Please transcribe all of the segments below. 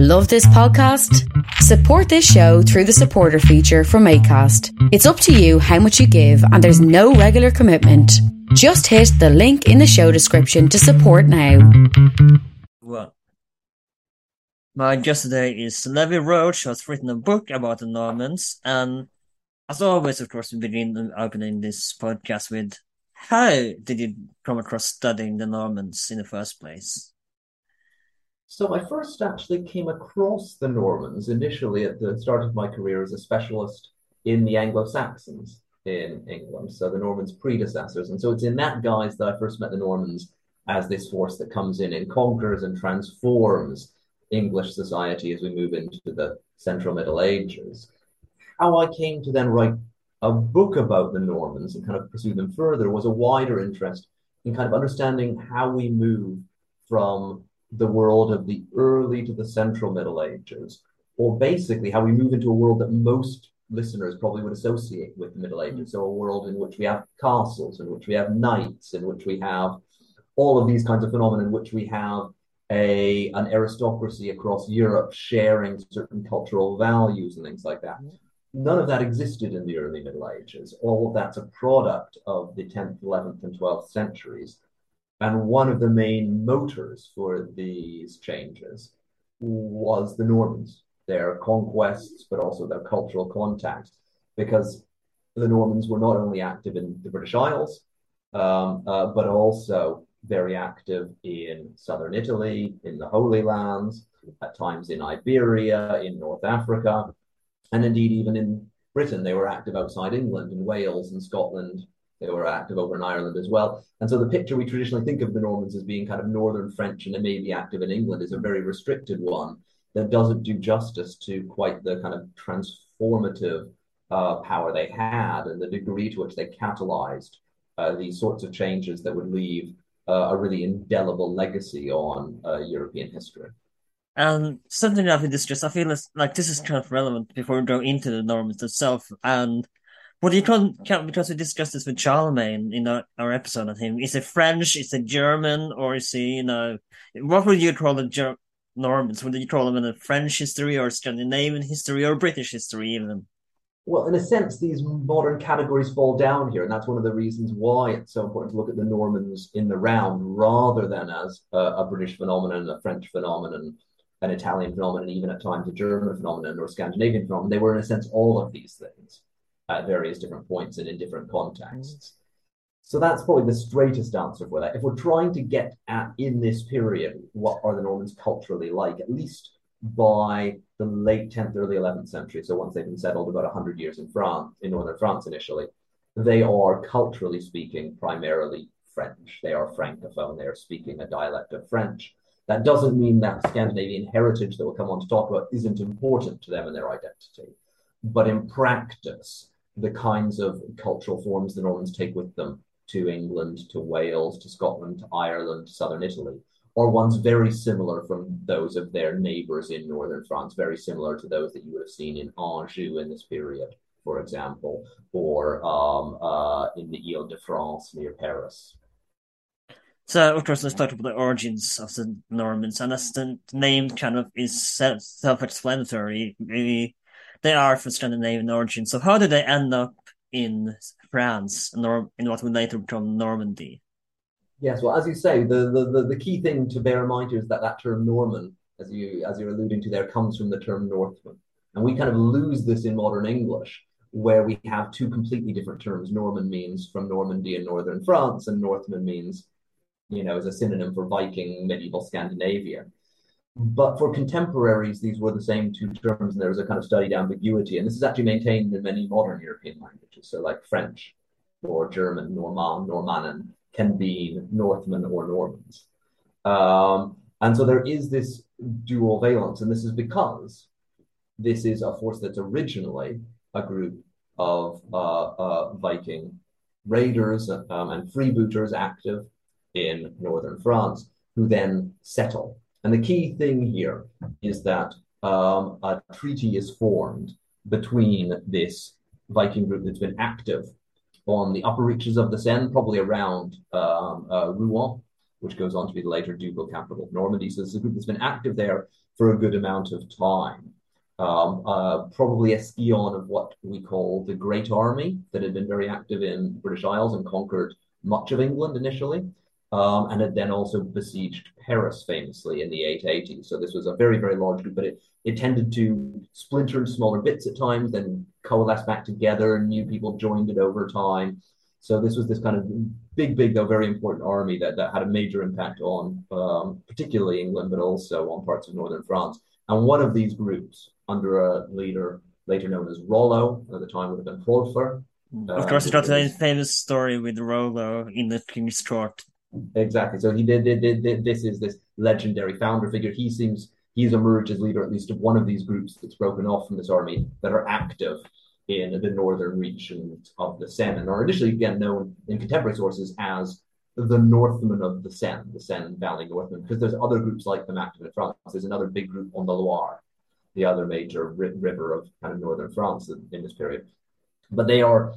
Love this podcast? Support this show through the supporter feature from ACAST. It's up to you how much you give, and there's no regular commitment. Just hit the link in the show description to support now. Well, my guest today is Levi Roach, who has written a book about the Normans. And as always, of course, we begin opening this podcast with how did you come across studying the Normans in the first place? So I first actually came across the Normans initially at the start of my career as a specialist in the Anglo-Saxons in England, so the Normans' predecessors. And so it's in that guise that I first met the Normans as this force that comes in and conquers and transforms English society as we move into the Central Middle Ages. How I came to then write a book about the Normans and kind of pursue them further was a wider interest in kind of understanding how we move from the world of the early to the central Middle Ages, or basically how we move into a world that most listeners probably would associate with the Middle Ages. So a world in which we have castles, in which we have knights, in which we have all of these kinds of phenomena, in which we have a an aristocracy across Europe sharing certain cultural values and things like that. None of that existed in the early Middle Ages. All of that's a product of the 10th, 11th, and 12th centuries. And one of the main motors for these changes was the Normans, their conquests, but also their cultural contacts, because the Normans were not only active in the British Isles, um, uh, but also very active in southern Italy, in the Holy Lands, at times in Iberia, in North Africa, and indeed even in Britain. They were active outside England, in Wales and Scotland, they were active over in Ireland as well. And so the picture we traditionally think of the Normans as being kind of northern French and they may be active in England is a very restricted one that doesn't do justice to quite the kind of transformative uh, power they had and the degree to which they catalyzed uh, these sorts of changes that would leave uh, a really indelible legacy on uh, European history. And something that we discussed, I feel like this is kind of relevant before we go into the Normans themselves. And do you call because we discussed this with Charlemagne in our, our episode on him? Is it French? Is it German? Or is he, you know, what would you call the Ger- Normans? Would you call them in a French history or Scandinavian history or British history even? Well, in a sense, these modern categories fall down here, and that's one of the reasons why it's so important to look at the Normans in the round rather than as a, a British phenomenon, a French phenomenon, an Italian phenomenon, even at times a German phenomenon or Scandinavian phenomenon. They were, in a sense, all of these things at various different points and in different contexts. Mm-hmm. So that's probably the straightest answer for that. If we're trying to get at in this period, what are the Normans culturally like, at least by the late 10th, early 11th century, so once they've been settled about 100 years in France, in northern France initially, they are culturally speaking primarily French. They are francophone. They are speaking a dialect of French. That doesn't mean that Scandinavian heritage that we'll come on to talk about isn't important to them and their identity. But in practice, the kinds of cultural forms the Normans take with them to England, to Wales, to Scotland, to Ireland, to southern Italy, are ones very similar from those of their neighbors in northern France, very similar to those that you would have seen in Anjou in this period, for example, or um, uh, in the Ile de France near Paris. So, of course, let's talk about the origins of the Normans, and as the name kind of is self-explanatory, they are from Scandinavian origin. So how did they end up in France, in what would later become Normandy? Yes, well, as you say, the, the, the, the, key thing to bear in mind here is that that term Norman, as you as you're alluding to there, comes from the term Northman, and we kind of lose this in modern English, where we have two completely different terms. Norman means from Normandy in northern France, and Northman means, you know, as a synonym for Viking medieval Scandinavia. But for contemporaries, these were the same two terms, and there was a kind of studied ambiguity. And this is actually maintained in many modern European languages. So, like French or German, Norman, Normannen can be Northmen or Normans. Um, and so there is this dual valence, and this is because this is a force that's originally a group of uh, uh, Viking raiders um, and freebooters active in northern France, who then settle and the key thing here is that um, a treaty is formed between this Viking group that's been active on the upper reaches of the Seine, probably around um, uh, Rouen, which goes on to be the later ducal capital of Normandy. So it's a group that's been active there for a good amount of time. Um, uh, probably a scion of what we call the Great Army that had been very active in British Isles and conquered much of England initially, um, and had then also besieged Paris famously in the 880s. So this was a very, very large group, but it, it tended to splinter in smaller bits at times, then coalesce back together, and new people joined it over time. So this was this kind of big, big, though very important army that, that had a major impact on um, particularly England, but also on parts of northern France. And one of these groups, under a leader later known as Rollo, at the time would have been Hrolfr. Of course, you got the famous story with Rollo in the King's Court. Exactly. So he did, did, did, did. This is this legendary founder figure. He seems he's emerged as leader at least of one of these groups that's broken off from this army that are active in the northern regions of the Seine and are initially again known in contemporary sources as the Northmen of the Seine, the Seine Valley Northmen, because there's other groups like them active in France. There's another big group on the Loire, the other major ri- river of kind of northern France in, in this period. But they are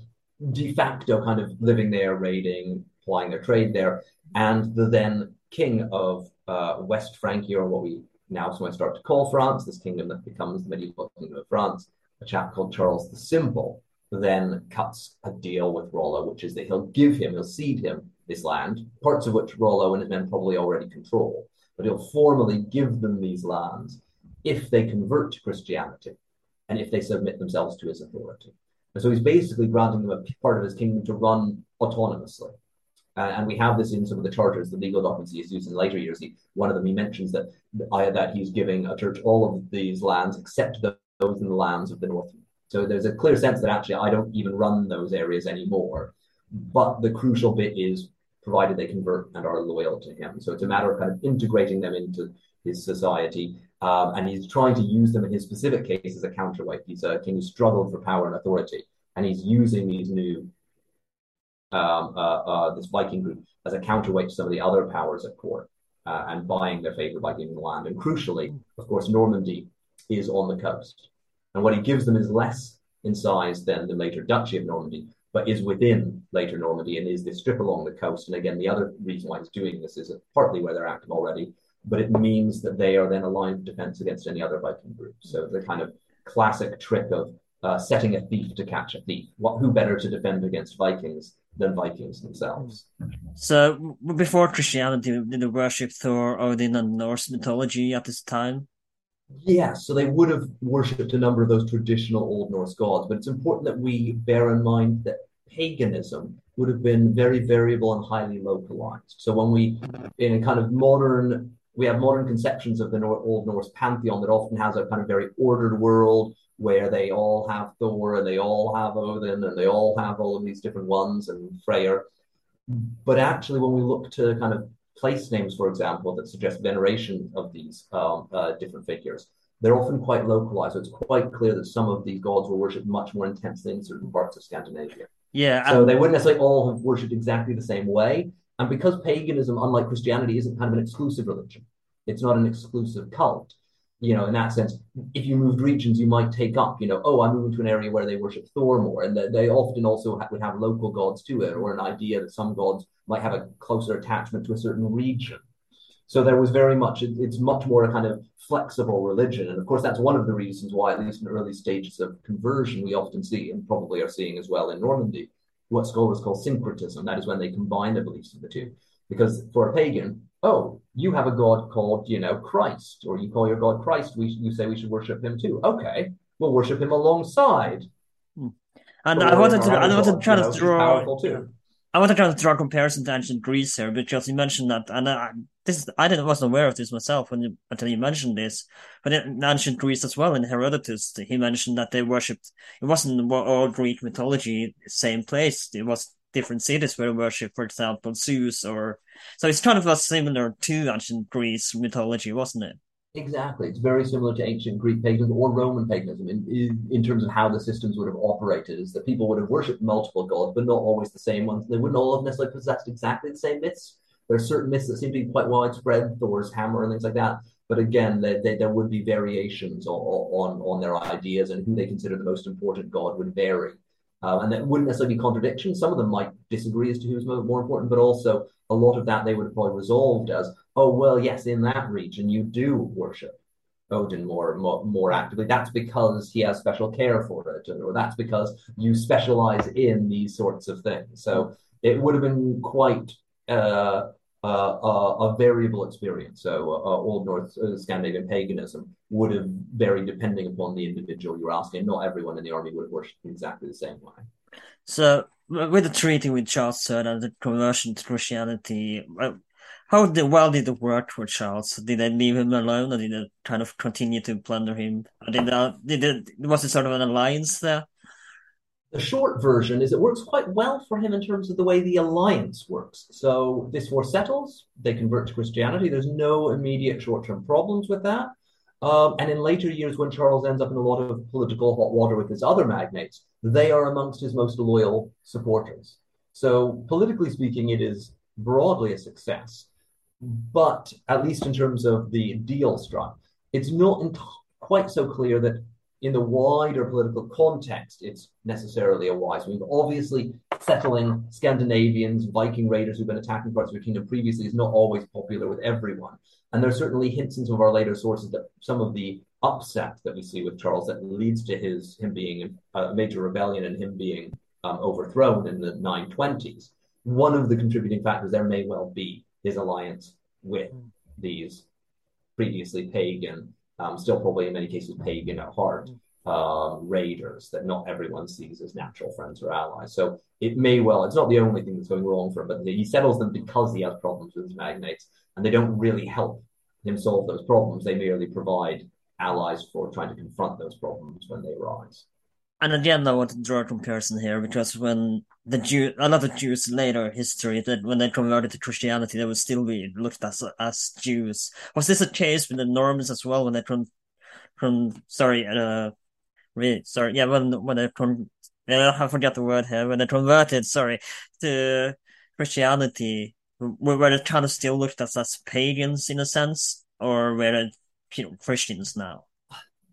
de facto kind of living there, raiding, plying their trade there. And the then king of uh, West Francia, or what we now start to call France, this kingdom that becomes the medieval kingdom of France, a chap called Charles the Simple then cuts a deal with Rollo, which is that he'll give him, he'll cede him this land, parts of which Rollo and his men probably already control, but he'll formally give them these lands if they convert to Christianity and if they submit themselves to his authority. And so he's basically granting them a part of his kingdom to run autonomously. Uh, and we have this in some of the charters, the legal documents he's used in later years. He, one of them, he mentions that that he's giving a church all of these lands except those in the lands of the north. So there's a clear sense that actually I don't even run those areas anymore. But the crucial bit is provided they convert and are loyal to him. So it's a matter of kind of integrating them into his society. Um, and he's trying to use them in his specific case as a counterweight. He's a king who struggled for power and authority. And he's using these new, um, uh, uh, this Viking group as a counterweight to some of the other powers at court uh, and buying their favor by giving land. And crucially, of course, Normandy is on the coast. And what he gives them is less in size than the later Duchy of Normandy, but is within later Normandy and is this strip along the coast. And again, the other reason why he's doing this is partly where they're active already, but it means that they are then a line of defense against any other Viking group. So the kind of classic trick of uh, setting a thief to catch a thief. What, who better to defend against Vikings than Vikings themselves? So before Christianity, did they worship Thor, Odin, and Norse mythology at this time? Yes, so they would have worshipped a number of those traditional Old Norse gods, but it's important that we bear in mind that paganism would have been very variable and highly localized. So when we, in a kind of modern, we have modern conceptions of the Nor- Old Norse pantheon that often has a kind of very ordered world where they all have Thor and they all have Odin and they all have all of these different ones and Freyr. But actually, when we look to kind of place names, for example, that suggest veneration of these um, uh, different figures. They're often quite localized, so it's quite clear that some of these gods were worshipped much more intensely in certain parts of Scandinavia. Yeah. So they wouldn't necessarily all have worshipped exactly the same way. And because paganism, unlike Christianity, isn't kind of an exclusive religion, it's not an exclusive cult you know, in that sense, if you moved regions, you might take up, you know, oh, I'm moving to an area where they worship Thor more, and they often also ha- would have local gods to it, or an idea that some gods might have a closer attachment to a certain region. So there was very much, it, it's much more a kind of flexible religion. And of course, that's one of the reasons why, at least in early stages of conversion, we often see, and probably are seeing as well in Normandy, what scholars call syncretism. That is when they combine the beliefs of the two. Because for a pagan, oh, you have a God called, you know, Christ, or you call your God Christ, we, you say we should worship him too. Okay, we'll worship him alongside. Hmm. And I wanted to, I wanted to try to draw, I want to try to draw a comparison to ancient Greece here because you mentioned that, and I, this I didn't wasn't aware of this myself when you, until you mentioned this. But in ancient Greece as well, in Herodotus, he mentioned that they worshipped. It wasn't all Greek mythology, same place. It was different cities where they worship, for example, Zeus or so. It's kind of a similar to ancient Greece mythology, wasn't it? Exactly. It's very similar to ancient Greek paganism or Roman paganism in, in, in, terms of how the systems would have operated, is that people would have worshipped multiple gods, but not always the same ones. They wouldn't all have necessarily possessed exactly the same myths. There are certain myths that seem to be quite widespread, Thor's hammer and things like that. But again, they, they, there would be variations on, on, on their ideas and who they consider the most important god would vary. Uh, and that wouldn't necessarily be contradictions. Some of them might disagree as to who's more important, but also a lot of that they would have probably resolved as, oh, well, yes, in that region you do worship Odin more, more more actively. That's because he has special care for it, or that's because you specialize in these sorts of things. So it would have been quite uh, uh, a variable experience. So uh, Old North uh, Scandinavian paganism would have varied depending upon the individual you're asking. Not everyone in the army would have worshipped exactly the same way. So with the treaty with Charles III and the conversion to Christianity, how did, well did it work for Charles? Did they leave him alone, or did they kind of continue to plunder him? Did, they, did it, was it sort of an alliance there? The short version is it works quite well for him in terms of the way the alliance works. So this war settles, they convert to Christianity. There's no immediate short-term problems with that. Um, and in later years, when Charles ends up in a lot of political hot water with his other magnates, they are amongst his most loyal supporters. So politically speaking, it is broadly a success. But at least in terms of the deal struck, it's not quite so clear that in the wider political context, it's necessarily a wise move. Obviously, settling Scandinavians, Viking raiders who've been attacking parts of the kingdom previously is not always popular with everyone. And there's certainly hints in some of our later sources that some of the upset that we see with Charles that leads to his him being a major rebellion and him being um, overthrown in the 920s. One of the contributing factors there may well be his alliance with these previously pagan, um, still probably in many cases pagan at heart, um, raiders that not everyone sees as natural friends or allies. So it may well, it's not the only thing that's going wrong for him, but he settles them because he has problems with his magnates, and they don't really help him solve those problems. They merely provide allies for trying to confront those problems when they arise. And again, I want to draw a comparison here because when the Jew, a lot of Jews later history that when they converted to Christianity, they would still be looked as as Jews. Was this a case with the Normans as well when they from from sorry uh really sorry yeah when when they from I forget the word here when they converted sorry to Christianity were, they kind of still looked at as pagans in a sense or were they you know Christians now?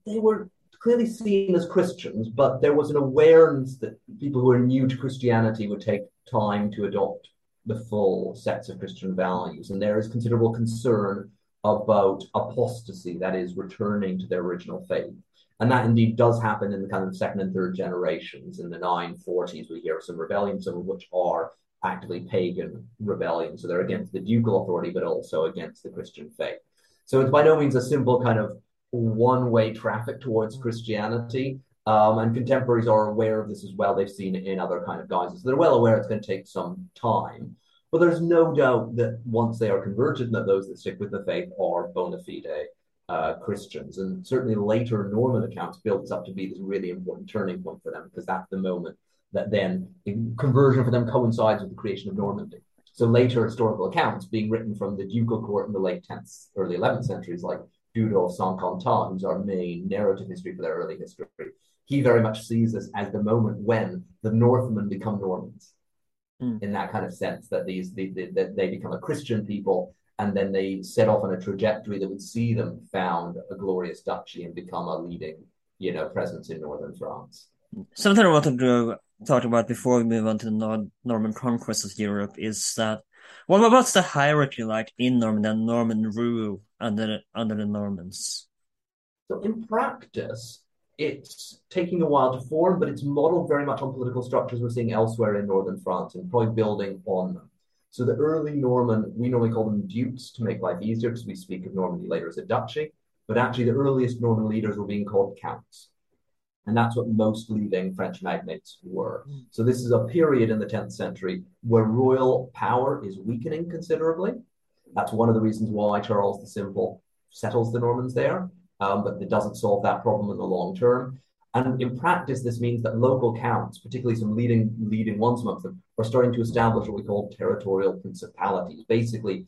They were clearly seen as Christians, but there was an awareness that people who are new to Christianity would take time to adopt the full sets of Christian values. And there is considerable concern about apostasy, that is, returning to their original faith. And that indeed does happen in the kind of second and third generations. In the 940s, we hear some rebellions, some of which are actively pagan rebellions. So they're against the ducal authority, but also against the Christian faith. So it's by no means a simple kind of one way traffic towards Christianity. Um, and contemporaries are aware of this as well. They've seen it in other kind of guises. They're well aware it's going to take some time. But there's no doubt that once they are converted, that those that stick with the faith are bona fide uh, Christians. And certainly later Norman accounts build this up to be this really important turning point for them because that's the moment that then conversion for them coincides with the creation of Normandy. So later historical accounts being written from the ducal court in the late 10th, early 11th centuries, like Dudo of Saint-Quentin, who's our main narrative history for their early history, he very much sees this as the moment when the Northmen become Normans. Mm. In that kind of sense, that these they, they, that they become a Christian people, and then they set off on a trajectory that would see them found a glorious duchy and become a leading, you know, presence in northern France. Something I wanted to talk about before we move on to the Norman conquest of Europe is that what what's the hierarchy like in Normandy and Norman rule under under the Normans? So in practice, it's taking a while to form, but it's modeled very much on political structures we're seeing elsewhere in northern France and probably building on them. So the early Norman, we normally call them dukes to make life easier because we speak of Normandy later as a duchy, but actually the earliest Norman leaders were being called counts. And that's what most leading French magnates were. Hmm. So this is a period in the 10th century where royal power is weakening considerably. That's one of the reasons why Charles the Simple settles the Normans there, um, but it doesn't solve that problem in the long term. And in practice, this means that local counts, particularly some leading leading ones amongst them, are starting to establish what we call territorial principalities, basically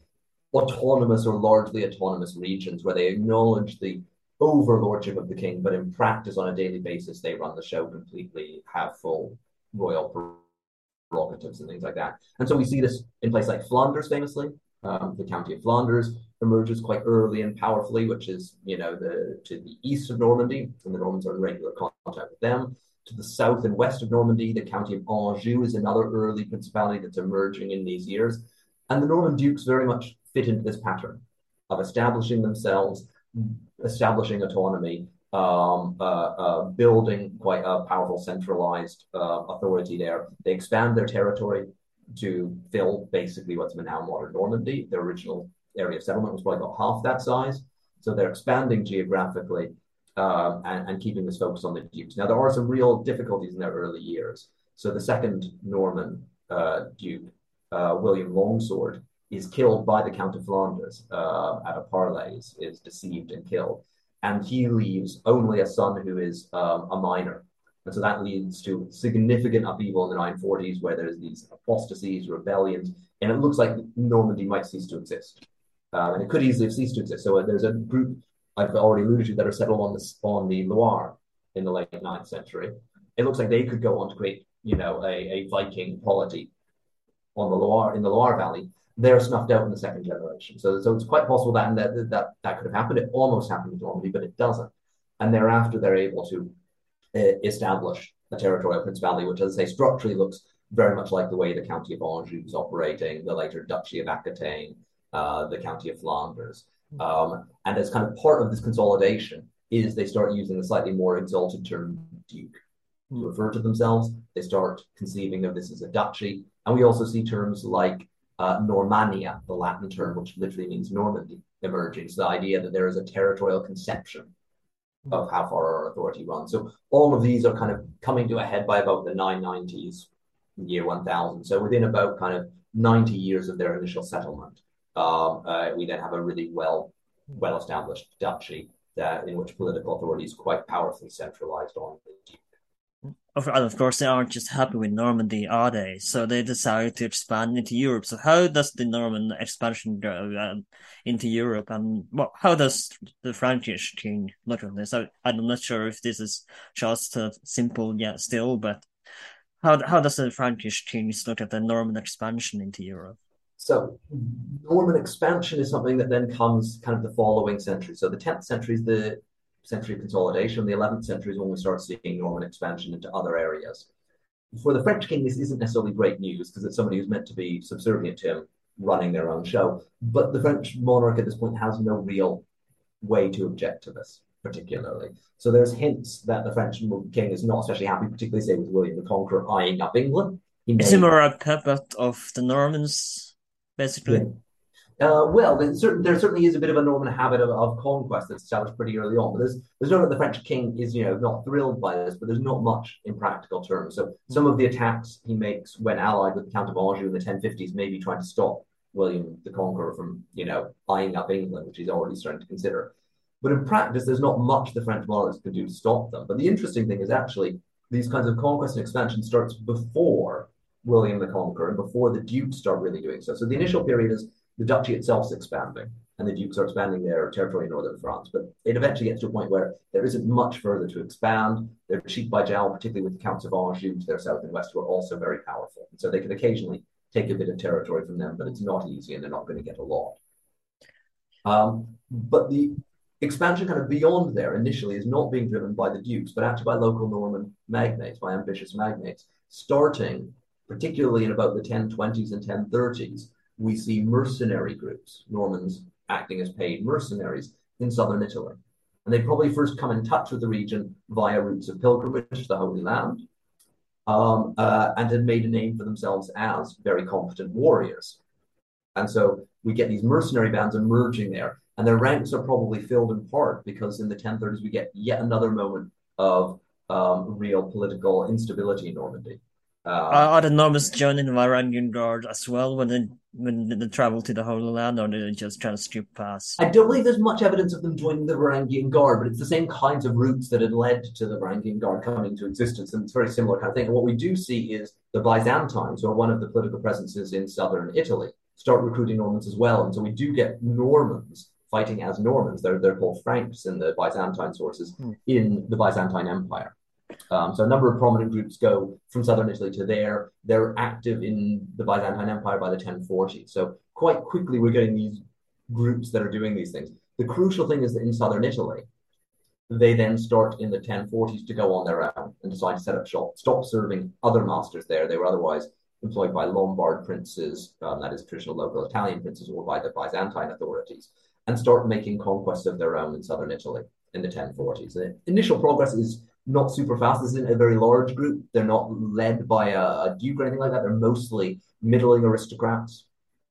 autonomous or largely autonomous regions where they acknowledge the overlordship of the king, but in practice, on a daily basis, they run the show completely, have full royal prerogatives and things like that. And so we see this in places like Flanders, famously. Um, the county of Flanders emerges quite early and powerfully, which is, you know, the to the east of Normandy, and the Normans are in regular contact with them. To the south and west of Normandy, the county of Anjou is another early principality that's emerging in these years. And the Norman dukes very much fit into this pattern of establishing themselves establishing autonomy, um, uh, uh, building quite a powerful centralized uh, authority there. They expand their territory to fill basically what's now modern Normandy. Their original area of settlement was probably about half that size. So they're expanding geographically um, and, and, keeping this focus on the dukes. Now, there are some real difficulties in their early years. So the second Norman uh, duke, uh, William Longsword, is killed by the Count of Flanders uh, at a parley, is, is deceived and killed and he leaves only a son who is um, a minor. And so that leads to significant upheaval in the 940s, where there's these apostasies, rebellions, and it looks like Normandy might cease to exist. Um, and it could easily have ceased to exist. So uh, there's a group I've already alluded to that are settled on the, on the Loire in the late 9th century. It looks like they could go on to create, you know, a, a Viking polity on the Loire in the Loire Valley they're snuffed out in the second generation. So, so it's quite possible that, that that that could have happened. It almost happened to Normandy, but it doesn't. And thereafter, they're able to uh, establish a territorial principality, which, as I say, structurally looks very much like the way the County of Anjou was operating, the later Duchy of Aquitaine, uh, the County of Flanders. Um, and as kind of part of this consolidation is they start using the slightly more exalted term duke to refer to themselves. They start conceiving of this as a duchy. And we also see terms like uh, Normannia, the Latin term, which literally means Normandy, emerging. So the idea that there is a territorial conception of how far our authority runs. So all of these are kind of coming to a head by about the 990s, year 1000. So within about kind of 90 years of their initial settlement, um, uh, we then have a really well well established duchy that, in which political authority is quite powerfully centralized on the of, of course, they aren't just happy with Normandy, are they? So they decide to expand into Europe. So how does the Norman expansion go uh, into Europe, and well, how does the Frankish king look at this? I, I'm not sure if this is just uh, simple yet still, but how how does the Frankish kings look at the Norman expansion into Europe? So Norman expansion is something that then comes kind of the following century. So the 10th century is the century consolidation. The 11th century is when we start seeing Norman expansion into other areas. For the French king, this isn't necessarily great news because it's somebody who's meant to be subservient to him running their own show. But the French monarch at this point has no real way to object to this, particularly. So there's hints that the French king is not especially happy, particularly say with William the Conqueror eyeing up England. He is he more a puppet of the Normans, basically? Yeah. Uh, well, there certainly is a bit of a Norman habit of, of, conquest that's established pretty early on. But there's there's no that the French king is you know not thrilled by this, but there's not much in practical terms. So some of the attacks he makes when allied with the Count of Anjou in the 1050s, maybe trying to stop William the Conqueror from you know eyeing up England, which he's already starting to consider. But in practice, there's not much the French monarchs could do to stop them. But the interesting thing is actually these kinds of conquest and expansion starts before William the Conqueror and before the dukes start really doing so. So the initial period is the duchy itself is expanding, and the dukes are expanding their territory in northern France. But it eventually gets to a point where there isn't much further to expand. They're cheek by jowl, particularly with the counts of Anjou to their south and west, who are also very powerful. And so they can occasionally take a bit of territory from them, but it's not easy, and they're not going to get a lot. Um, but the expansion kind of beyond there initially is not being driven by the dukes, but actually by local Norman magnates, by ambitious magnates, starting particularly in about the 1020s and 1030s we see mercenary groups, Normans acting as paid mercenaries in southern Italy. And they probably first come in touch with the region via routes of pilgrimage to the Holy Land, um, uh, and had made a name for themselves as very competent warriors. And so we get these mercenary bands emerging there, and their ranks are probably filled in part because in the 1030s we get yet another moment of um, real political instability in Normandy. Uh, are the Normans joining the Varangian Guard as well when they when they travel to the Holy Land, or do they just try to skip past? I don't believe there's much evidence of them joining the Varangian Guard, but it's the same kinds of routes that had led to the Varangian Guard coming into existence, and it's a very similar kind of thing. And what we do see is the Byzantines, who are one of the political presences in southern Italy, start recruiting Normans as well, and so we do get Normans fighting as Normans. They're they're called Franks in the Byzantine sources hmm. in the Byzantine Empire. Um, so a number of prominent groups go from southern Italy to there. They're active in the Byzantine Empire by the 1040s. So quite quickly, we're getting these groups that are doing these things. The crucial thing is that in southern Italy, they then start in the 1040s to go on their own and decide to set up shop, stop serving other masters there. They were otherwise employed by Lombard princes, um, that is traditional local Italian princes, or by the Byzantine authorities. and start making conquests of their own in southern Italy in the 1040s. The initial progress is not super fast. This isn't a very large group. They're not led by a, a duke or anything like that. They're mostly middling aristocrats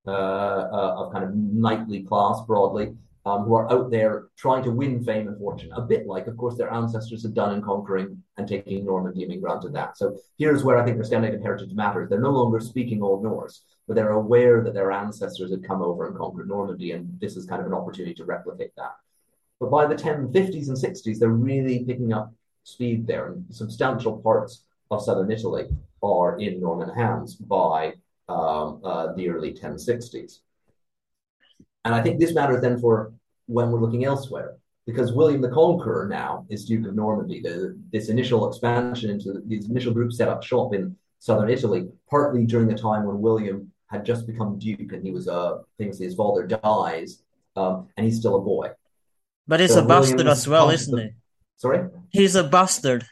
uh, uh, of kind of knightly class broadly, um, who are out there trying to win fame and fortune, a bit like, of course, their ancestors had done in conquering and taking Normandy and being granted that. So here's where I think their Scandinavian heritage matters. They're no longer speaking Old Norse, but they're aware that their ancestors had come over and conquered Normandy, and this is kind of an opportunity to replicate that. But by the 1050s and 60s, they're really picking up speed there, and substantial parts of southern Italy are in Norman hands by um, uh, the early 1060s. And I think this matters then for when we're looking elsewhere, because William the Conqueror now is Duke of Normandy. The, this initial expansion into the, these initial groups set up shop in southern Italy, partly during the time when William had just become Duke and he was, uh, famously, his father dies, um, and he's still a boy. But it's So a bastard as well, isn't he? Sorry? He's a bastard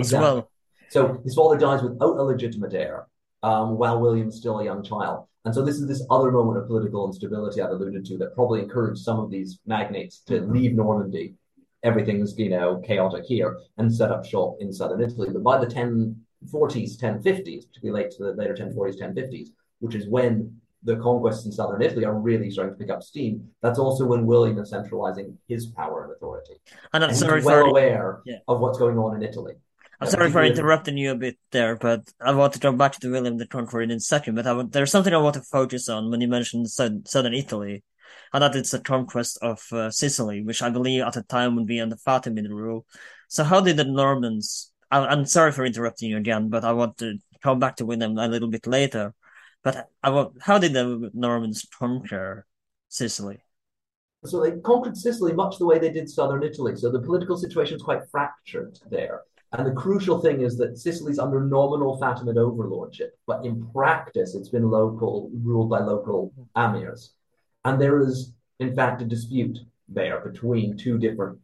as well. So his father dies without a legitimate heir, um, while William's still a young child. And so this is this other moment of political instability I've alluded to that probably encouraged some of these magnates to leave Normandy. Everything's, you know, chaotic here and set up shop in southern Italy. But by the 1040s, 1050s, particularly late to the later 1040s, 1050s, which is when the conquests in southern Italy are really starting to pick up steam, that's also when William is centralizing his power and authority. And I'm And sorry he's well for aware Yeah. of what's going on in Italy. I'm sorry for interrupting you a bit there, but I want to go back to William the Conqueror in a second. But I want, there's something I want to focus on when you mentioned southern Italy, and that it's the conquest of uh, Sicily, which I believe at the time would be under Fatimid rule. So how did the Normans? I'm sorry for interrupting you again, but I want to come back to William a little bit later. But how did the Normans conquer Sicily? So they conquered Sicily much the way they did southern Italy. So the political situation is quite fractured there. And the crucial thing is that Sicily's under nominal Fatimid overlordship, but in practice, it's been local, ruled by local amirs. And there is, in fact, a dispute there between two different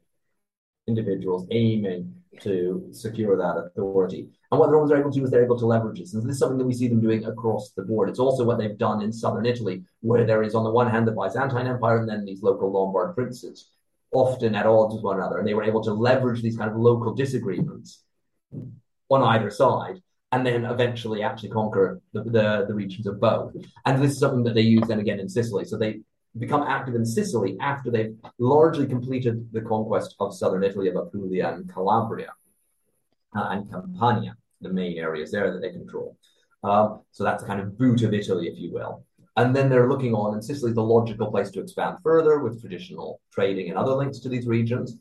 individuals aiming to secure that authority. And what the Normans are able to do is they're able to leverage this. And this is something that we see them doing across the board. It's also what they've done in southern Italy, where there is, on the one hand, the Byzantine Empire and then these local Lombard princes, often at odds with one another. And they were able to leverage these kind of local disagreements on either side and then eventually actually conquer the, the, the regions of both. And this is something that they use then again in Sicily. So they become active in Sicily after they've largely completed the conquest of southern Italy, of Apulia and Calabria uh, and Campania, the main areas there that they control. Um, so that's a kind of boot of Italy, if you will. And then they're looking on, and Sicily is the logical place to expand further with traditional trading and other links to these regions.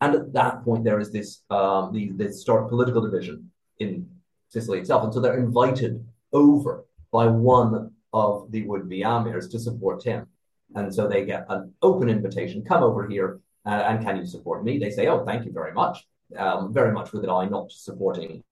And at that point, there is this um, the, this stark political division in Sicily itself. And so they're invited over by one of the would-be amirs to support him. And so they get an open invitation, come over here, uh, and can you support me? They say, oh, thank you very much. Um, very much with an eye not supporting,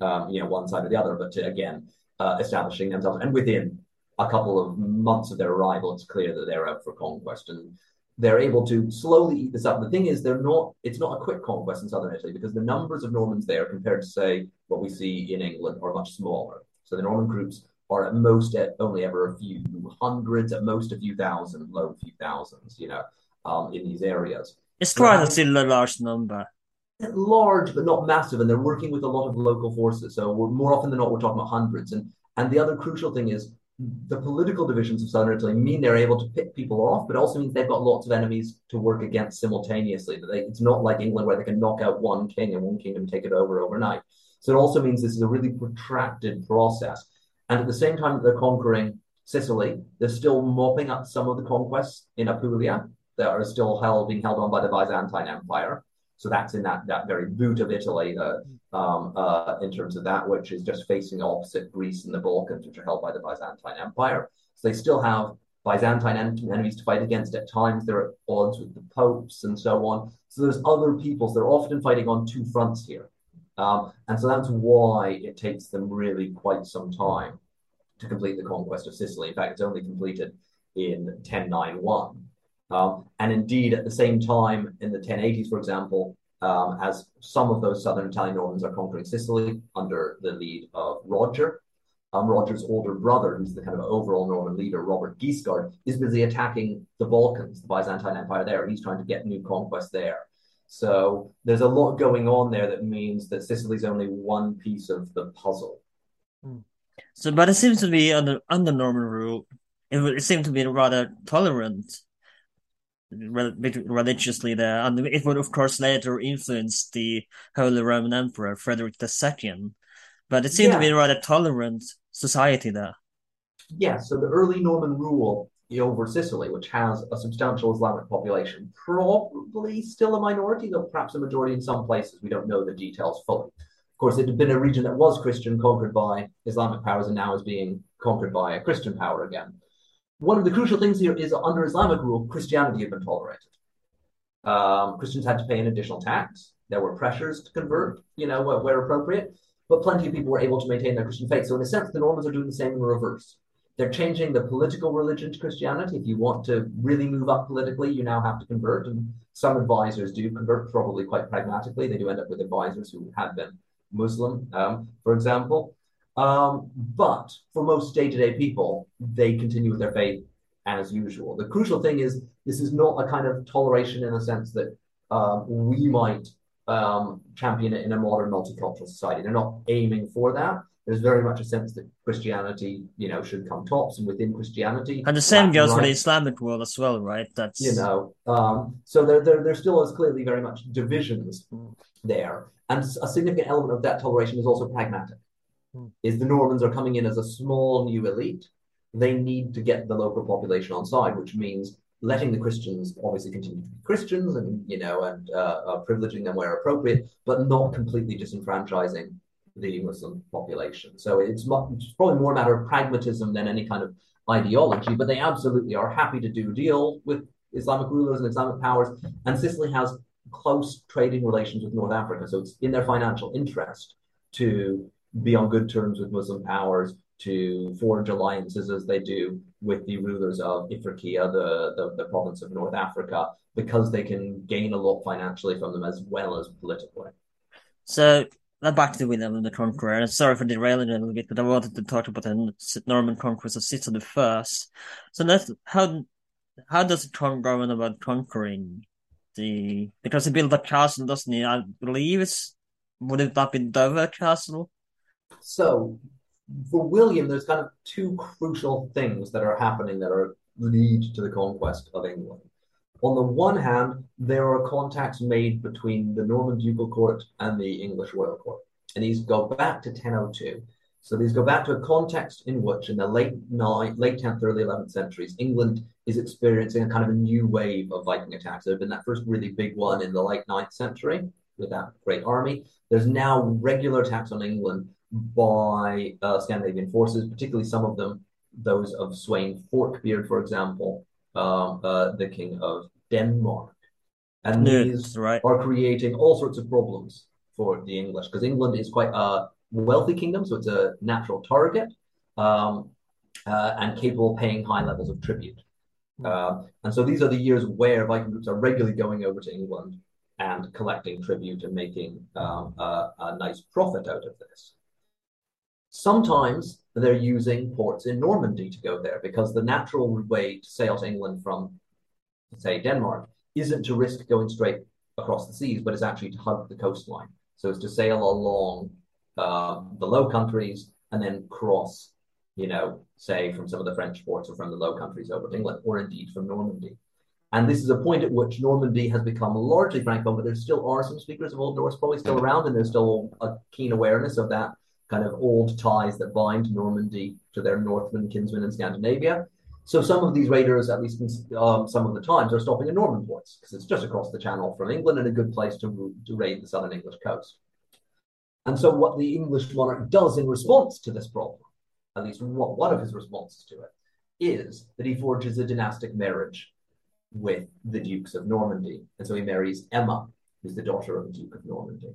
um, you know, one side or the other, but to, again, uh, establishing themselves. And within a couple of months of their arrival, it's clear that they're out for conquest. And they're able to slowly eat this up. The thing is, they're not, it's not a quick conquest in southern Italy because the numbers of Normans there compared to, say, what we see in England are much smaller. So the Norman groups are at most at only ever a few hundreds, at most a few thousand, low few thousands, you know, um, in these areas. It's quite a similar large number. Large, but not massive, and they're working with a lot of local forces. So we're, more often than not, we're talking about hundreds. And and the other crucial thing is the political divisions of southern Italy mean they're able to pick people off, but also means they've got lots of enemies to work against simultaneously. That it's not like England where they can knock out one king and one kingdom and take it over overnight. So it also means this is a really protracted process. And at the same time that they're conquering Sicily, they're still mopping up some of the conquests in Apulia that are still held being held on by the Byzantine Empire. So that's in that that very boot of Italy, the, um, uh, in terms of that, which is just facing opposite Greece and the Balkans, which are held by the Byzantine Empire. So they still have Byzantine en- enemies to fight against. At times, they're at odds with the popes and so on. So there's other peoples. They're often fighting on two fronts here, um, and so that's why it takes them really quite some time to complete the conquest of Sicily. In fact, it's only completed in 1091. Um, and indeed, at the same time, in the 1080s, for example, um, as some of those southern Italian Normans are conquering Sicily under the lead of Roger, um, Roger's older brother, who's the kind of overall Norman leader, Robert Guiscard, is busy attacking the Balkans, the Byzantine Empire there. He's trying to get new conquests there. So there's a lot going on there that means that Sicily's only one piece of the puzzle. Hmm. So, but it seems to be under under Norman rule, it, it seemed to be rather tolerant religiously there, and it would of course later influence the Holy Roman Emperor Frederick II. But it seemed yeah. to be a rather tolerant society there. Yeah, so the early Norman rule over Sicily, which has a substantial Islamic population, probably still a minority, though perhaps a majority in some places. We don't know the details fully. Of course, it had been a region that was Christian, conquered by Islamic powers, and now is being conquered by a Christian power again. One of the crucial things here is under Islamic rule, Christianity had been tolerated. Um, Christians had to pay an additional tax. There were pressures to convert, you know, where, where appropriate, but plenty of people were able to maintain their Christian faith. So, in a sense, the Normans are doing the same in reverse. They're changing the political religion to Christianity. If you want to really move up politically, you now have to convert. And some advisors do convert, probably quite pragmatically. They do end up with advisors who have been Muslim, um, for example. Um, but for most day to day people, they continue with their faith as usual. The crucial thing is this is not a kind of toleration in the sense that uh, we might um, champion it in a modern multicultural society. They're not aiming for that there's very much a sense that Christianity, you know, should come tops, and within Christianity, and the same goes right, for the Islamic world as well, right? That's you know, um, so there, there, there still is clearly very much divisions there, and a significant element of that toleration is also pragmatic. Is the Normans are coming in as a small new elite, they need to get the local population on side, which means letting the Christians obviously continue to be Christians and you know and uh, uh, privileging them where appropriate, but not completely disenfranchising the Muslim population. So it's, much, it's probably more a matter of pragmatism than any kind of ideology, but they absolutely are happy to do deal with Islamic rulers and Islamic powers. And Sicily has close trading relations with North Africa, so it's in their financial interest to be on good terms with Muslim powers, to forge alliances as they do with the rulers of Ifriqiya, the, the, the province of North Africa, because they can gain a lot financially from them as well as politically. So back to William the Conqueror. Sorry for derailing a little bit, but I wanted to talk about the Norman conquest of Sicily first. So that's how how does the Trump go about conquering the because he built a castle, doesn't he? I believe it's would it not be Dover Castle? So for William, there's kind of two crucial things that are happening that are lead to the conquest of England. On the one hand, there are contacts made between the Norman ducal court and the English royal court. And these go back to 1002. So these go back to a context in which, in the late ninth, late 10th, early 11th centuries, England is experiencing a kind of a new wave of Viking attacks. There had been that first really big one in the late 9th century with that great army. There's now regular attacks on England by uh, Scandinavian forces, particularly some of them, those of Sweyn Forkbeard, for example, um, uh, the king of Denmark. And these right. are creating all sorts of problems for the English because England is quite a wealthy kingdom, so it's a natural target um, uh, and capable of paying high levels of tribute. Uh, and so these are the years where Viking groups are regularly going over to England and collecting tribute and making um, a, a nice profit out of this. Sometimes they're using ports in Normandy to go there because the natural way to sail to England from, say, Denmark isn't to risk going straight across the seas, but it's actually to hug the coastline. So it's to sail along uh, the Low Countries and then cross, you know, say from some of the French ports or from the Low Countries over to England, or indeed from Normandy. And this is a point at which Normandy has become largely Francophone, but there still are some speakers of Old Norse probably still around, and there's still a keen awareness of that kind of old ties that bind Normandy to their Northmen kinsmen in Scandinavia. So some of these raiders, at least in, um, some of the times, are stopping in Norman ports because it's just across the channel from England and a good place to, to raid the southern English coast. And so what the English monarch does in response to this problem, at least what, one of his responses to it, is that he forges a dynastic marriage with the Dukes of Normandy. And so he marries Emma, who's the daughter of the Duke of Normandy.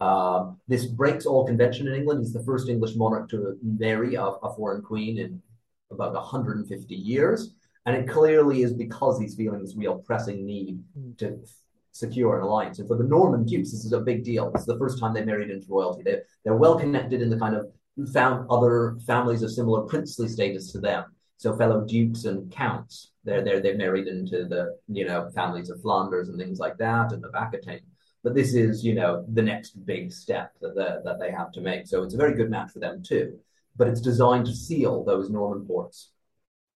Um, this breaks all convention in England. He's the first English monarch to marry a, a foreign queen in about 150 years. And it clearly is because he's feeling this real pressing need to secure an alliance. And for the Norman dukes, this is a big deal. It's the first time they married into royalty. They're, they're well connected in the kind of found other families of similar princely status to them. So fellow dukes and counts, they're they're they're married into the you know families of Flanders and things like that, and of Aquitaine. But this is you know the next big step that that they have to make. So it's a very good match for them too. But it's designed to seal those Norman ports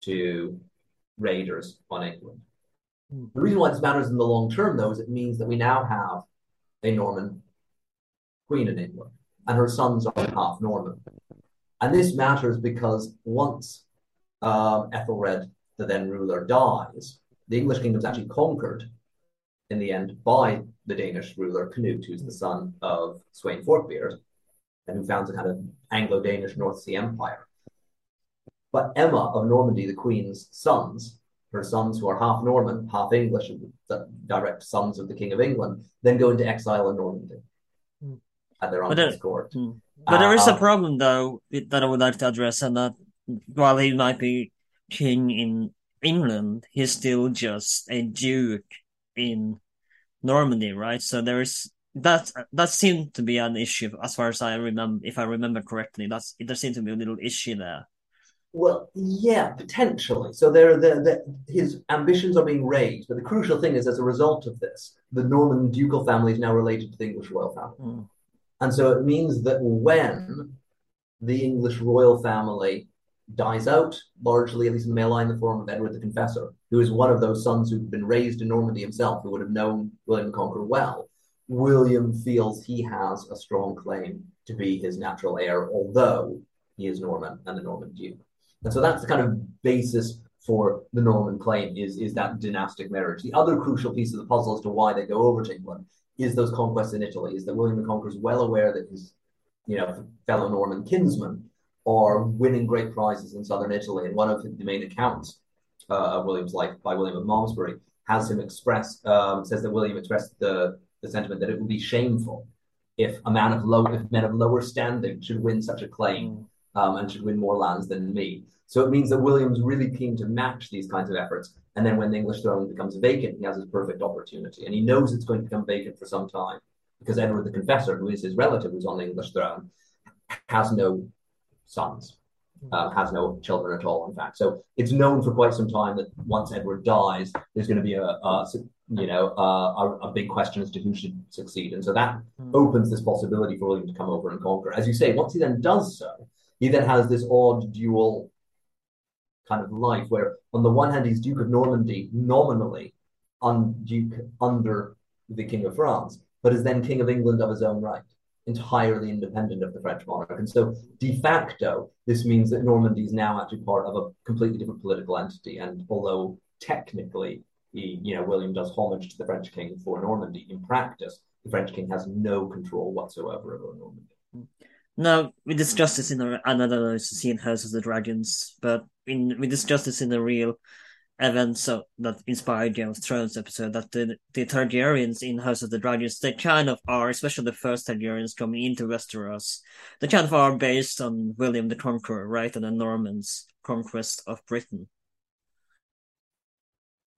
to raiders on England. Mm. The reason why this matters in the long term, though, is it means that we now have a Norman queen in England, and her sons are half Norman. And this matters because once um, Ethelred, the then ruler, dies, the English kingdom is actually conquered in the end by the Danish ruler Canute, who's the son of Sweyn Forkbeard, and who founds a kind of Anglo-Danish North Sea Empire. But Emma of Normandy, the queen's sons, her sons who are half Norman, half English, the direct sons of the King of England, then go into exile in Normandy mm. at their uncle's court. Mm. But uh, there is a uh, problem, though, that I would like to address, and that while he might be king in England, he's still just a duke in Normandy, right? So there is that that seemed to be an issue as far as I remember, if I remember correctly. That's there seemed to be a little issue there. Well, yeah, potentially. So there, the, his ambitions are being raised, but the crucial thing is, as a result of this, the Norman ducal family is now related to the English royal family, mm. and so it means that when the English royal family dies out, largely, at least in the male line, in the form of Edward the Confessor, who is one of those sons who'd been raised in Normandy himself, who would have known William the Conqueror well. William feels he has a strong claim to be his natural heir, although he is Norman and the Norman Duke. And so that's the kind of basis for the Norman claim is, is that dynastic marriage. The other crucial piece of the puzzle as to why they go over to England is those conquests in Italy, is that William the Conqueror is well aware that his you know, fellow Norman kinsmen are winning great prizes in southern Italy. And one of the main accounts uh, of William's life by William of Malmesbury has him express, um, says that William expressed the, the sentiment that it would be shameful if a man of low, if men of lower standing should win such a claim um, and should win more lands than me. So it means that William's really keen to match these kinds of efforts. And then when the English throne becomes vacant, he has his perfect opportunity. And he knows it's going to become vacant for some time because Edward the Confessor, who is his relative who's on the English throne, has no sons, uh, has no children at all, in fact. So it's known for quite some time that once Edward dies, there's going to be a, a you know, a, a, big question as to who should succeed. And so that mm. opens this possibility for William to come over and conquer. As you say, once he then does so, he then has this odd dual kind of life where on the one hand he's Duke of Normandy nominally on Duke under the King of France, but is then King of England of his own right, entirely independent of the French monarch. And so de facto, this means that Normandy is now actually part of a completely different political entity. And although technically he, you know, William does homage to the French king for Normandy, in practice, the French king has no control whatsoever over Normandy. No, we discussed this in another scene, House of the Dragons, but in we discussed this in the real events of, that inspired Game of Thrones episode that the, the Targaryens in House of the Dragons, they kind of are, especially the first Targaryens coming into Westeros, they kind of are based on William the Conqueror, right, and the Normans' conquest of Britain.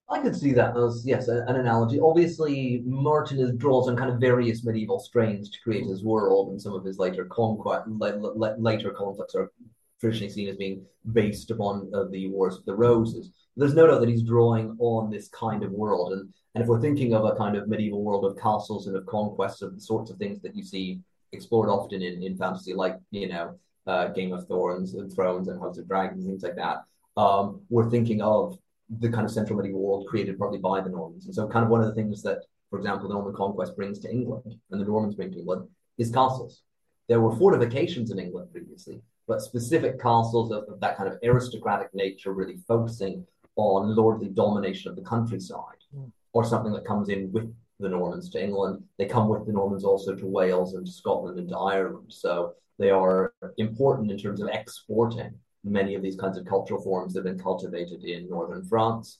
I could see that as yes, an analogy. Obviously, Martin is, draws on kind of various medieval strains to create his world, and some of his later conquest, later conflicts are traditionally seen as being based upon uh, the Wars of the Roses. There's no doubt that he's drawing on this kind of world, and and if we're thinking of a kind of medieval world of castles and of conquests of the sorts of things that you see explored often in, in fantasy, like you know uh, Game of Thrones and Thrones and House of Dragons and things like that, um, we're thinking of the kind of central medieval world created partly by the Normans. And so, kind of one of the things that, for example, the Norman conquest brings to England and the Normans bring to England is castles. There were fortifications in England previously, but specific castles of, of that kind of aristocratic nature, really focusing on lordly domination of the countryside, mm. or something that comes in with the Normans to England. They come with the Normans also to Wales and to Scotland and to Ireland. So they are important in terms of exporting many of these kinds of cultural forms that have been cultivated in northern France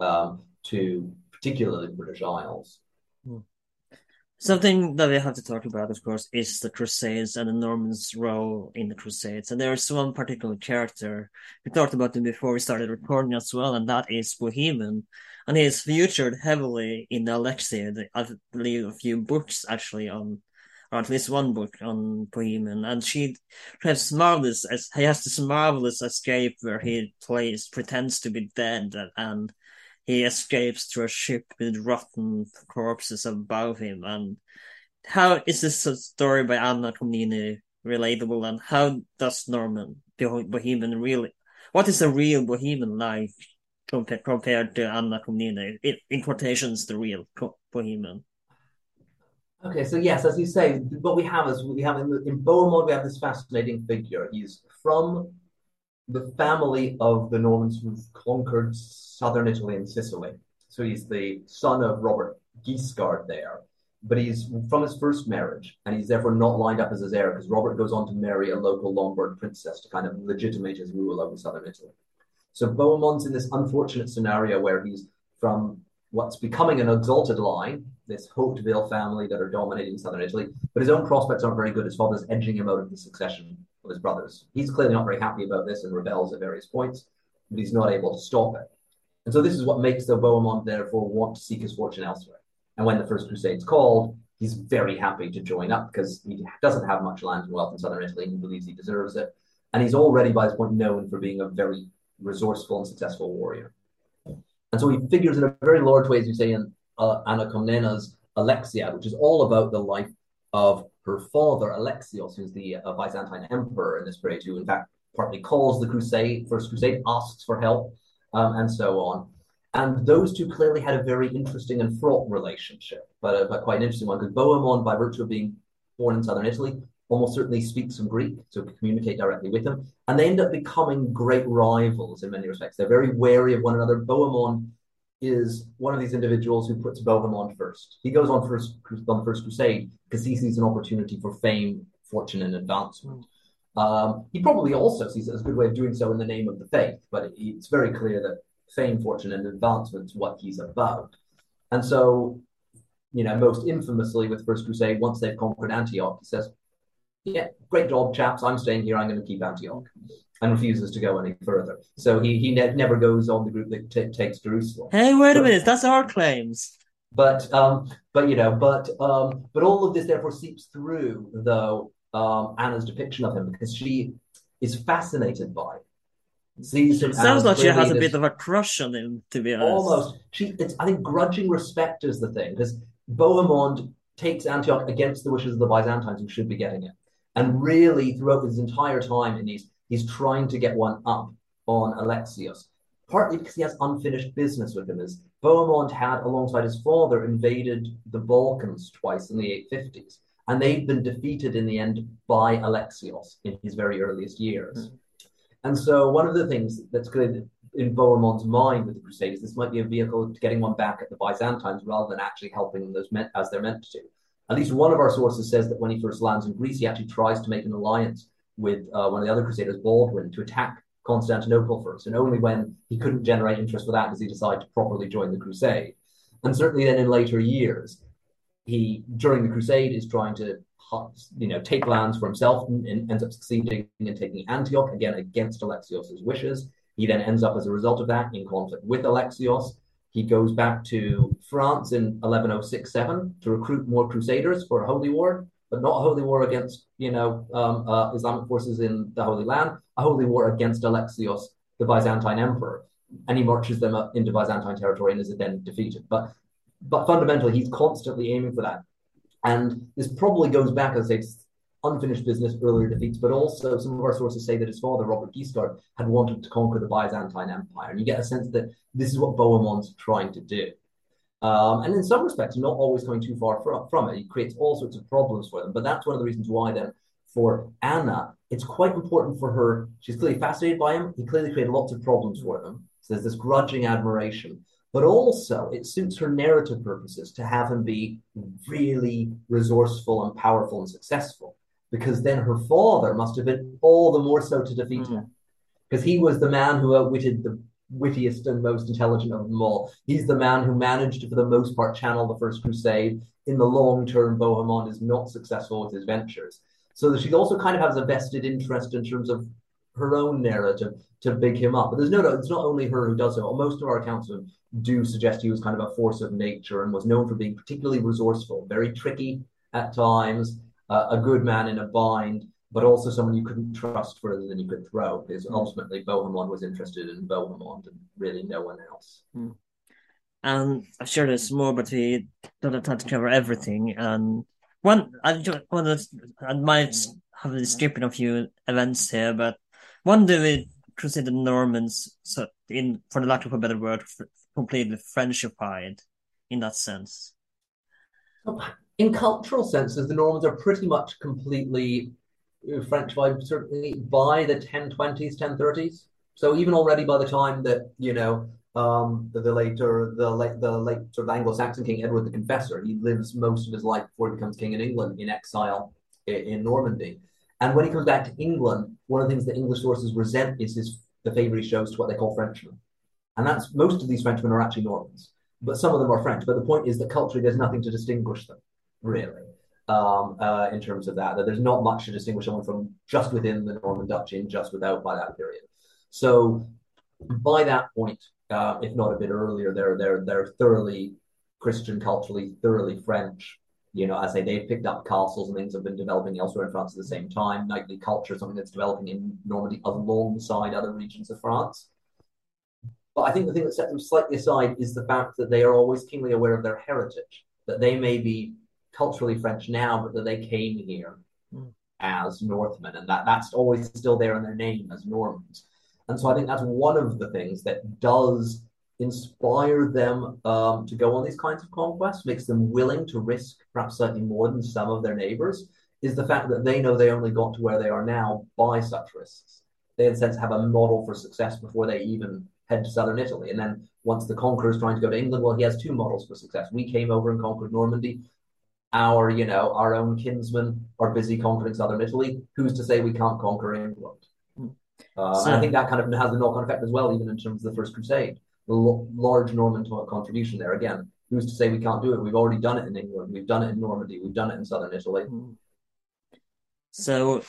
um, to particularly British Isles. Hmm. Something that we have to talk about, of course, is the Crusades and the Normans' role in the Crusades. And there's one particular character we talked about him before we started recording as well, and that is Bohemond. And he is featured heavily in Alexiad. I believe a few books actually on or at least one book on Bohemian, and she has marvelous. He has this marvelous escape where he plays pretends to be dead, and he escapes to a ship with rotten corpses above him. And how is this story by Anna Komnene relatable, and how does Norman Bohemian really? What is a real Bohemian like compared compared to Anna Komnene? In quotations, the real Bohemian. Okay, so yes, as you say, what we have is we have in, in Bohemond, we have this fascinating figure. He's from the family of the Normans who've conquered southern Italy and Sicily. So he's the son of Robert Guiscard there, but he's from his first marriage, and he's therefore not lined up as his heir because Robert goes on to marry a local Lombard princess to kind of legitimate his rule over southern Italy. So Bohemond's in this unfortunate scenario where he's from what's becoming an exalted line, this Hauteville family that are dominating southern Italy, but his own prospects aren't very good. His father's edging him out of the succession of his brothers. He's clearly not very happy about this and rebels at various points, but he's not able to stop it. And so this is what makes the Bohemond therefore want to seek his fortune elsewhere. And when the First Crusade's called, he's very happy to join up because he doesn't have much land and wealth in southern Italy and he believes he deserves it. And he's already by this point known for being a very resourceful and successful warrior. And so he figures in a very large way, as you say in uh, Anna Komnene's Alexiad, which is all about the life of her father, Alexios, who's the uh, Byzantine emperor in this period, who in fact partly calls the crusade, first crusade, asks for help, um, and so on. And those two clearly had a very interesting and fraught relationship, but, uh, but quite an interesting one, because Bohemond, by virtue of being born in southern Italy, almost certainly speaks some Greek, so communicate directly with him. And they end up becoming great rivals in many respects. They're very wary of one another. Bohemond is one of these individuals who puts Bohemond first. He goes on first on the first crusade because he sees an opportunity for fame, fortune, and advancement. Um, he probably also sees it as a good way of doing so in the name of the faith, but it's very clear that fame, fortune, and advancement is what he's about. And so, you know, most infamously with First Crusade, once they've conquered Antioch, he says, yeah, great job, chaps. I'm staying here. I'm going to keep Antioch, and refuses to go any further. So he he ne- never goes on the group that t- takes Jerusalem. Hey, wait but, a minute. That's our claims. But um, but you know, but um, but all of this therefore seeps through though um, Anna's depiction of him because she is fascinated by. Him. Sees him Sounds like she has a bit of a crush on him, to be honest. Almost. She, it's, I think, grudging respect is the thing because Bohemond takes Antioch against the wishes of the Byzantines who should be getting it. And really, throughout his entire time in these, he's trying to get one up on Alexios, partly because he has unfinished business with him. As Bohemond had, alongside his father, invaded the Balkans twice in the 850s, and they'd been defeated in the end by Alexios in his very earliest years. Mm. And so, one of the things that's good in Bohemond's mind with the Crusades, this might be a vehicle to getting one back at the Byzantines rather than actually helping them as they're meant to. At least one of our sources says that when he first lands in Greece, he actually tries to make an alliance with uh, one of the other crusaders, Baldwin, to attack Constantinople first. And only when he couldn't generate interest for that does he decide to properly join the crusade. And certainly then in later years, he, during the crusade, is trying to you know, take lands for himself and, and ends up succeeding in taking Antioch, again, against Alexios's wishes. He then ends up, as a result of that, in conflict with Alexios he goes back to France in 1106-7 to recruit more crusaders for a holy war, but not a holy war against, you know, um, uh, Islamic forces in the Holy Land, a holy war against Alexios, the Byzantine emperor. And he marches them up into Byzantine territory and is then defeated. But but fundamentally, he's constantly aiming for that. And this probably goes back, as I say, unfinished business, earlier defeats, but also some of our sources say that his father, Robert Guiscard, had wanted to conquer the Byzantine Empire. And you get a sense that this is what Bohemond's trying to do. Um, and in some respects, not always coming too far from, from it. He creates all sorts of problems for them. But that's one of the reasons why then for Anna, it's quite important for her. She's clearly fascinated by him. He clearly created lots of problems for them. So there's this grudging admiration. But also, it suits her narrative purposes to have him be really resourceful and powerful and successful because then her father must have been all the more so to defeat mm. her because he was the man who outwitted the wittiest and most intelligent of them all. He's the man who managed to, for the most part, channel the First Crusade. In the long term, Bohemond is not successful with his ventures. So she also kind of has a vested interest in terms of her own narrative to big him up. But there's no doubt it's not only her who does so. Most of our accounts of do suggest he was kind of a force of nature and was known for being particularly resourceful, very tricky at times, uh, a good man in a bind, but also someone you couldn't trust further than you could throw, because mm. ultimately Bohemond was interested in Bohemond and really no one else. Mm. And I'm sure there's more, but we don't have time to cover everything. And one, I, one I might have a skipping a few events here, but one do we consider the Normans, so in for the lack of a better word, completely Frenchified in that sense? In cultural senses, the Normans are pretty much completely uh, Frenchified, certainly by the 1020s, 1030s. So even already by the time that you know um, the, the later the late the late sort of Anglo-Saxon king Edward the Confessor, he lives most of his life before he becomes king in England in exile in, in Normandy. And when he comes back to England, one of the things that English sources resent is his the favour he shows to what they call Frenchmen. And that's most of these Frenchmen are actually Normans, but some of them are French. But the point is that culturally, there's nothing to distinguish them, really, um, uh, in terms of that. That there's not much to distinguish someone from just within the Norman Duchy and just without by that period. So by that point, uh, if not a bit earlier, they're they're they're thoroughly Christian, culturally thoroughly French. You know, I say, they've picked up castles and things have been developing elsewhere in France at the same time. Knightly culture, is something that's developing in Normandy alongside other regions of France. But I think the thing that sets them slightly aside is the fact that they are always keenly aware of their heritage, that they may be culturally French now, but that they came here mm. as Northmen, and that that's always still there in their name as Normans. And so I think that's one of the things that does inspire them um, to go on these kinds of conquests, makes them willing to risk perhaps slightly more than some of their neighbors, is the fact that they know they only got to where they are now by such risks. They, in a sense, have a model for success before they even head to southern Italy. And then once the conqueror is trying to go to England, well, he has two models for success. We came over and conquered Normandy. Our, you know, our own kinsmen are busy conquering southern Italy. Who's to say we can't conquer England? Hmm. Uh, so, and I think that kind of has a knock-on effect as well, even in terms of the First Crusade. The l- large Norman contribution there. Again, who's to say we can't do it? We've already done it in England. We've done it in Normandy. We've done it in southern Italy. Hmm. So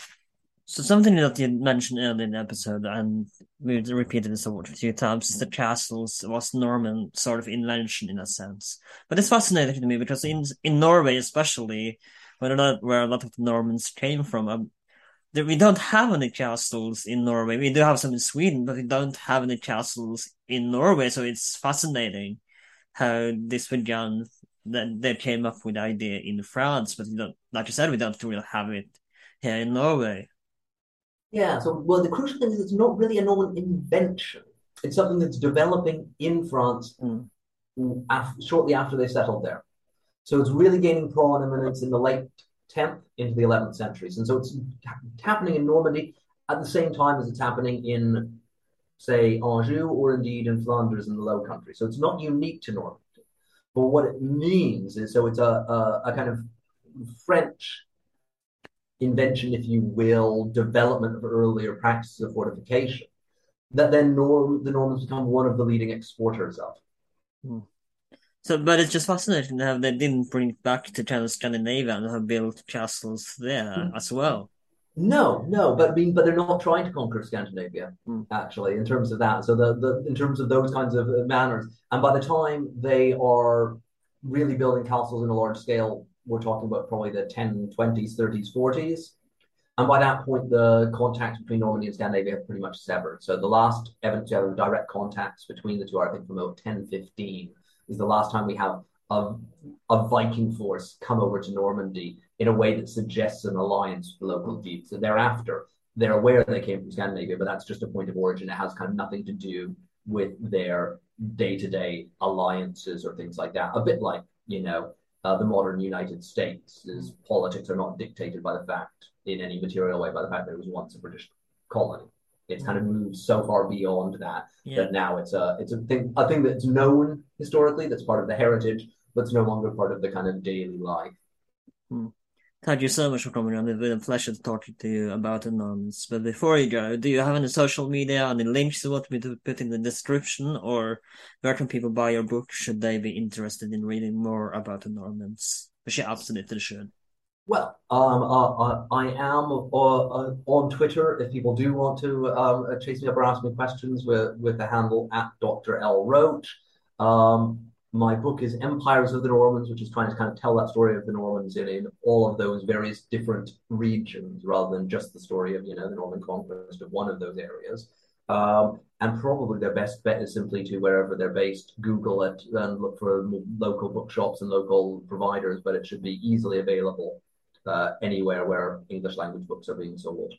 so something that you mentioned earlier in the episode, and we repeated this a few times, is that castles was Norman sort of invention in a sense. But it's fascinating to me because in in Norway, especially, where a lot, where a lot of the Normans came from, um, we don't have any castles in Norway. We do have some in Sweden, but we don't have any castles in Norway. So it's fascinating how this began. That they came up with the idea in France, but don't, like you said, we don't really have it here in Norway. Yeah, so well, the crucial thing is it's not really a Norman invention. It's something that's developing in France mm. after, shortly after they settled there. So it's really gaining prominence in the late 10th into the 11th centuries. And so it's happening in Normandy at the same time as it's happening in, say, Anjou or indeed in Flanders in the Low Country. So it's not unique to Normandy. But what it means is so it's a, a, a kind of French invention, if you will, development of earlier practices of fortification, that then Norm, the Normans become one of the leading exporters of. Hmm. So, but it's just fascinating how they didn't bring it back to kind of Scandinavia and have built castles there mm. as well. No, no, but I mean, but they're not trying to conquer Scandinavia mm. actually in terms of that. So the, the in terms of those kinds of manners, and by the time they are really building castles in a large scale, we're talking about probably the 10, 20s, 30s, 40s. And by that point, the contacts between Normandy and Scandinavia have pretty much severed. So the last evidence of uh, direct contacts between the two are, I think, from about 1015 is the last time we have a, a Viking force come over to Normandy in a way that suggests an alliance with local duke. So thereafter, they're aware they came from Scandinavia, but that's just a point of origin. It has kind of nothing to do with their day-to-day alliances or things like that. A bit like, you know, uh, the modern United States. Is politics are not dictated by the fact, in any material way, by the fact that it was once a British colony. It's kind of moved so far beyond that yeah. that now it's a it's a thing a thing that's known historically, that's part of the heritage, but it's no longer part of the kind of daily life. Hmm. Thank you so much for coming on. It's been a pleasure to talk to you about Normans. But before you go, do you have any social media, any links you want me to put in the description, or where can people buy your book should they be interested in reading more about Normans? Which you absolutely should. Well, um, uh, I am uh, uh, on Twitter. If people do want to um, chase me up or ask me questions with with the handle at Dr. L Roach. Um, my book is Empires of the Normans, which is trying to kind of tell that story of the Normans in, in all of those various different regions rather than just the story of, you know, the Norman conquest of one of those areas. Um, and probably their best bet is simply to wherever they're based, Google it and look for local bookshops and local providers, but it should be easily available uh, anywhere where English language books are being sold.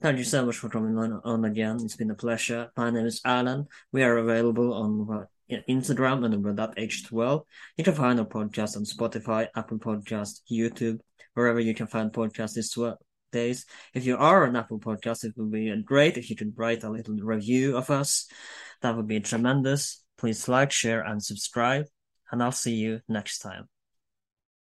Thank you so much for coming on, on again. It's been a pleasure. My name is Alan. We are available on Instagram and that H12. You can find our podcast on Spotify, Apple Podcast, YouTube, wherever you can find podcasts these days. If you are on Apple Podcast, it would be great if you could write a little review of us. That would be tremendous. Please like, share, and subscribe. And I'll see you next time.